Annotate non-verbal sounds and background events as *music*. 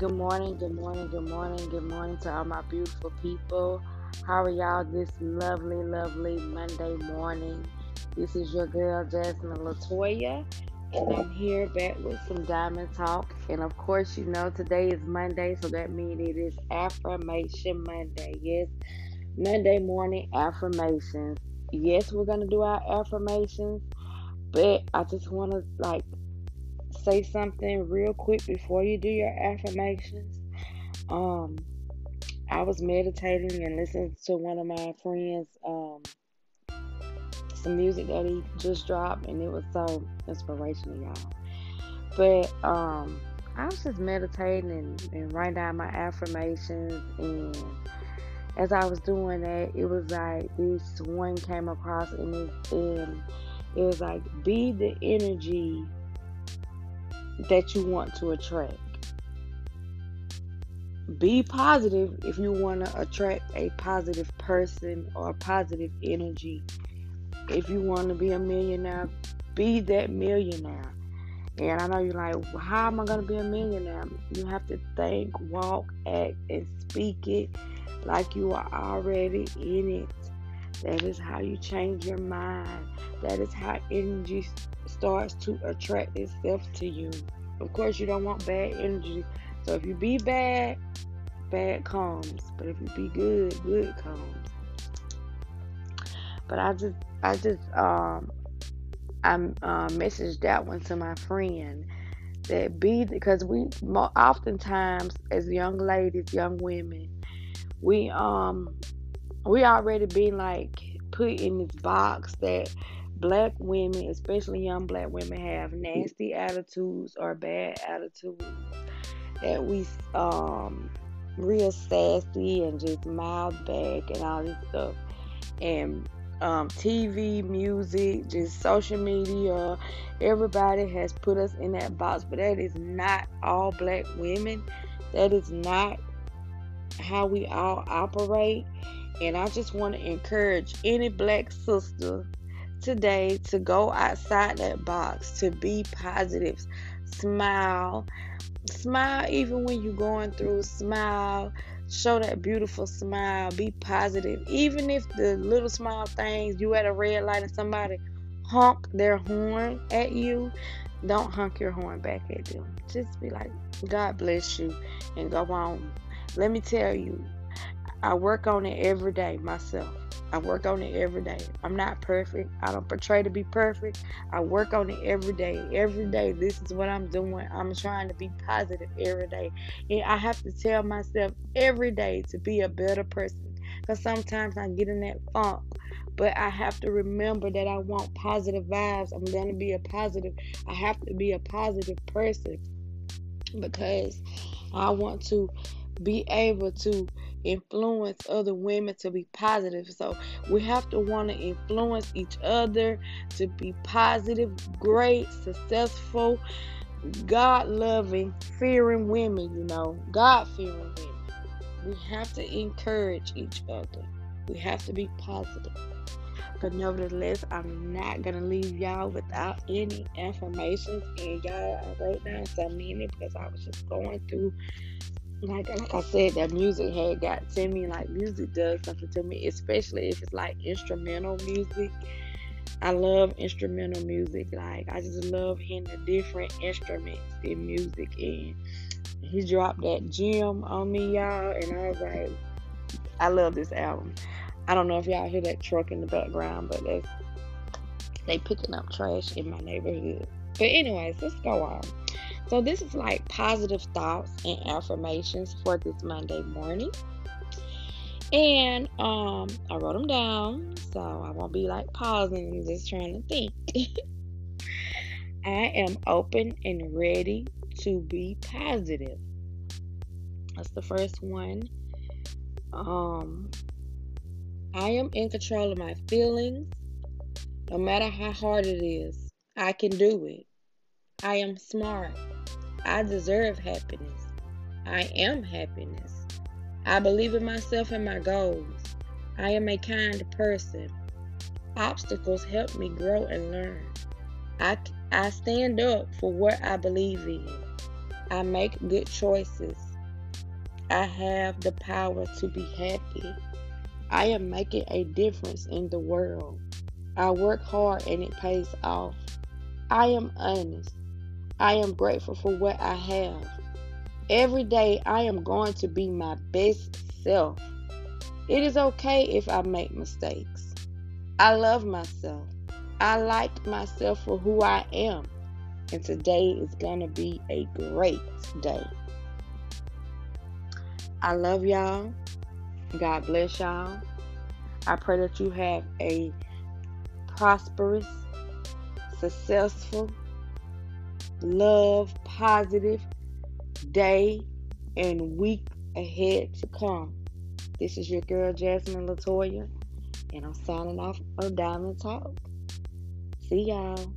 Good morning, good morning, good morning, good morning to all my beautiful people. How are y'all this lovely, lovely Monday morning? This is your girl Jasmine Latoya, and I'm here back with some Diamond Talk. And of course, you know today is Monday, so that means it is Affirmation Monday. Yes, Monday morning affirmations. Yes, we're gonna do our affirmations, but I just want to like say something real quick before you do your affirmations. Um, I was meditating and listening to one of my friends, um, some music that he just dropped, and it was so inspirational, y'all. But um, I was just meditating and, and writing down my affirmations, and as I was doing that, it was like this one came across, and it, and it was like, be the energy that you want to attract. Be positive if you want to attract a positive person or positive energy. If you want to be a millionaire, be that millionaire. And I know you're like, well, how am I going to be a millionaire? You have to think, walk, act, and speak it like you are already in it. That is how you change your mind. That is how energy starts to attract itself to you. Of course, you don't want bad energy. So if you be bad, bad comes. But if you be good, good comes. But I just, I just, um, I uh, messaged that one to my friend that be because we oftentimes as young ladies, young women, we um we already been like put in this box that black women, especially young black women, have nasty attitudes or bad attitudes. That we um real sassy and just mouth back and all this stuff. And um, TV, music, just social media, everybody has put us in that box. But that is not all black women. That is not how we all operate. And I just want to encourage any black sister today to go outside that box, to be positive, smile, smile even when you're going through, smile, show that beautiful smile, be positive. Even if the little small things you at a red light and somebody honk their horn at you, don't honk your horn back at them. Just be like, God bless you, and go on. Let me tell you, I work on it every day myself. I work on it every day. I'm not perfect. I don't portray to be perfect. I work on it every day. Every day, this is what I'm doing. I'm trying to be positive every day. And I have to tell myself every day to be a better person. Because sometimes I get in that funk. But I have to remember that I want positive vibes. I'm going to be a positive. I have to be a positive person. Because I want to be able to influence other women to be positive. So we have to want to influence each other to be positive, great, successful, God loving, fearing women, you know, God fearing women. We have to encourage each other. We have to be positive. But nevertheless, I'm not gonna leave y'all without any information. And y'all, I wrote down some many because I was just going through like like I said, that music had got to me. Like music does something to me, especially if it's like instrumental music. I love instrumental music. Like I just love hearing the different instruments in music. And he dropped that gem on me, y'all, and I was like, I love this album. I don't know if y'all hear that truck in the background, but that's they picking up trash in my neighborhood. But anyways, let's go on. So, this is like positive thoughts and affirmations for this Monday morning. And um, I wrote them down so I won't be like pausing and just trying to think. *laughs* I am open and ready to be positive. That's the first one. Um, I am in control of my feelings. No matter how hard it is, I can do it. I am smart. I deserve happiness. I am happiness. I believe in myself and my goals. I am a kind person. Obstacles help me grow and learn. I, I stand up for what I believe in. I make good choices. I have the power to be happy. I am making a difference in the world. I work hard and it pays off. I am honest. I am grateful for what I have. Every day I am going to be my best self. It is okay if I make mistakes. I love myself. I like myself for who I am. And today is going to be a great day. I love y'all. God bless y'all. I pray that you have a prosperous, successful, love, positive day and week ahead to come. This is your girl Jasmine Latoya, and I'm signing off on Diamond Talk. See y'all.